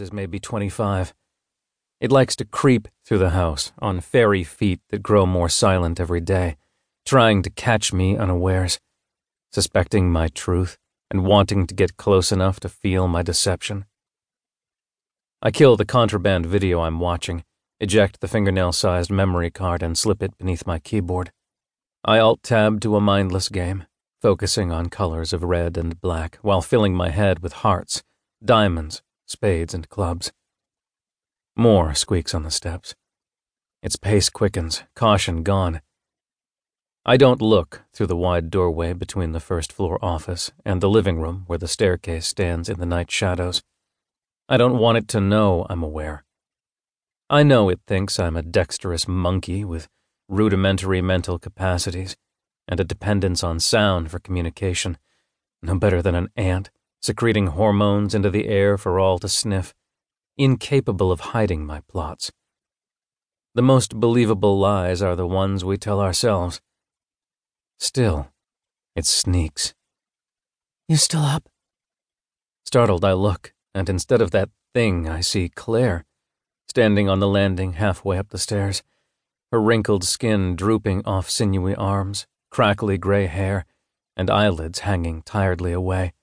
is maybe 25. It likes to creep through the house on fairy feet that grow more silent every day, trying to catch me unawares, suspecting my truth and wanting to get close enough to feel my deception. I kill the contraband video I'm watching, eject the fingernail sized memory card, and slip it beneath my keyboard. I alt tab to a mindless game, focusing on colors of red and black while filling my head with hearts, diamonds, spades, and clubs. More squeaks on the steps. Its pace quickens, caution gone. I don't look through the wide doorway between the first floor office and the living room where the staircase stands in the night shadows. I don't want it to know I'm aware. I know it thinks I'm a dexterous monkey with rudimentary mental capacities and a dependence on sound for communication, no better than an ant secreting hormones into the air for all to sniff incapable of hiding my plots. The most believable lies are the ones we tell ourselves. Still, it sneaks. You still up? Startled, I look, and instead of that thing, I see Claire, standing on the landing halfway up the stairs, her wrinkled skin drooping off sinewy arms, crackly gray hair, and eyelids hanging tiredly away,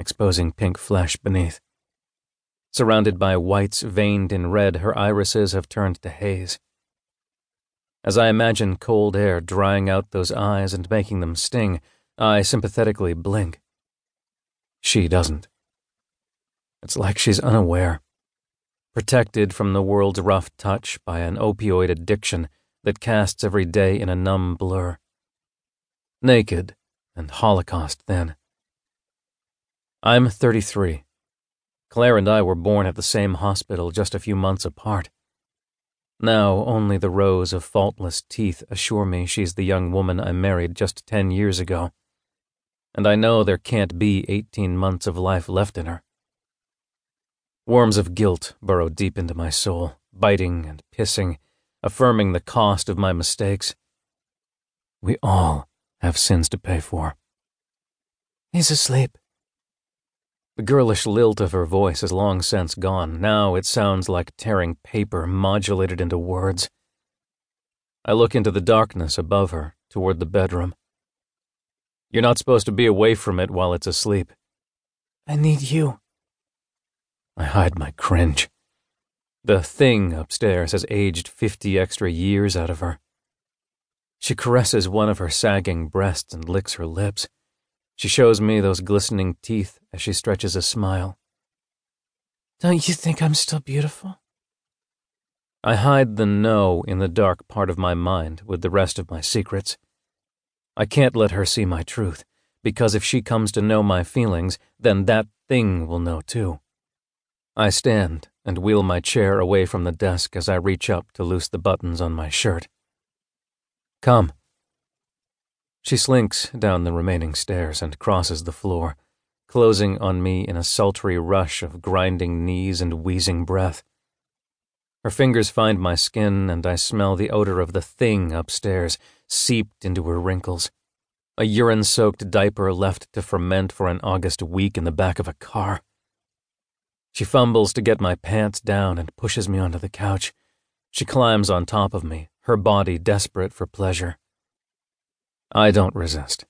exposing pink flesh beneath. Surrounded by whites veined in red, her irises have turned to haze. As I imagine cold air drying out those eyes and making them sting, I sympathetically blink. She doesn't. It's like she's unaware, protected from the world's rough touch by an opioid addiction that casts every day in a numb blur. Naked and Holocaust then. I'm 33. Claire and I were born at the same hospital just a few months apart. Now only the rows of faultless teeth assure me she's the young woman I married just ten years ago. And I know there can't be eighteen months of life left in her. Worms of guilt burrow deep into my soul, biting and pissing, affirming the cost of my mistakes. We all have sins to pay for. He's asleep, the girlish lilt of her voice is long since gone. Now it sounds like tearing paper modulated into words. I look into the darkness above her, toward the bedroom. You're not supposed to be away from it while it's asleep. I need you. I hide my cringe. The thing upstairs has aged fifty extra years out of her. She caresses one of her sagging breasts and licks her lips. She shows me those glistening teeth as she stretches a smile. Don't you think I'm still beautiful? I hide the no in the dark part of my mind with the rest of my secrets. I can't let her see my truth, because if she comes to know my feelings, then that thing will know too. I stand and wheel my chair away from the desk as I reach up to loose the buttons on my shirt. Come. She slinks down the remaining stairs and crosses the floor, closing on me in a sultry rush of grinding knees and wheezing breath. Her fingers find my skin, and I smell the odor of the thing upstairs, seeped into her wrinkles. A urine soaked diaper left to ferment for an August week in the back of a car. She fumbles to get my pants down and pushes me onto the couch. She climbs on top of me, her body desperate for pleasure. I don't resist.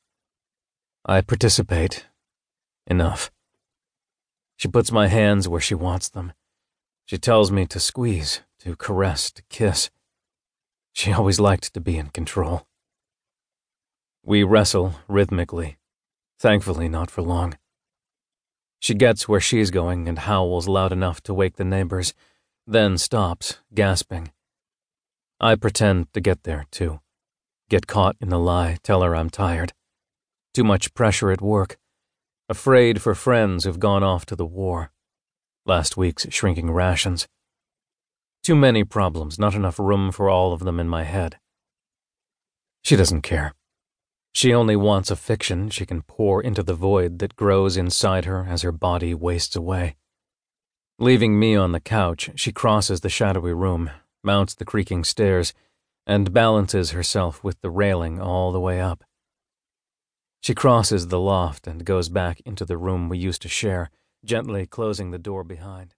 I participate. Enough. She puts my hands where she wants them. She tells me to squeeze, to caress, to kiss. She always liked to be in control. We wrestle rhythmically, thankfully not for long. She gets where she's going and howls loud enough to wake the neighbors, then stops, gasping. I pretend to get there, too. Get caught in the lie, tell her I'm tired. Too much pressure at work. Afraid for friends who've gone off to the war. Last week's shrinking rations. Too many problems, not enough room for all of them in my head. She doesn't care. She only wants a fiction she can pour into the void that grows inside her as her body wastes away. Leaving me on the couch, she crosses the shadowy room, mounts the creaking stairs, and balances herself with the railing all the way up. She crosses the loft and goes back into the room we used to share, gently closing the door behind.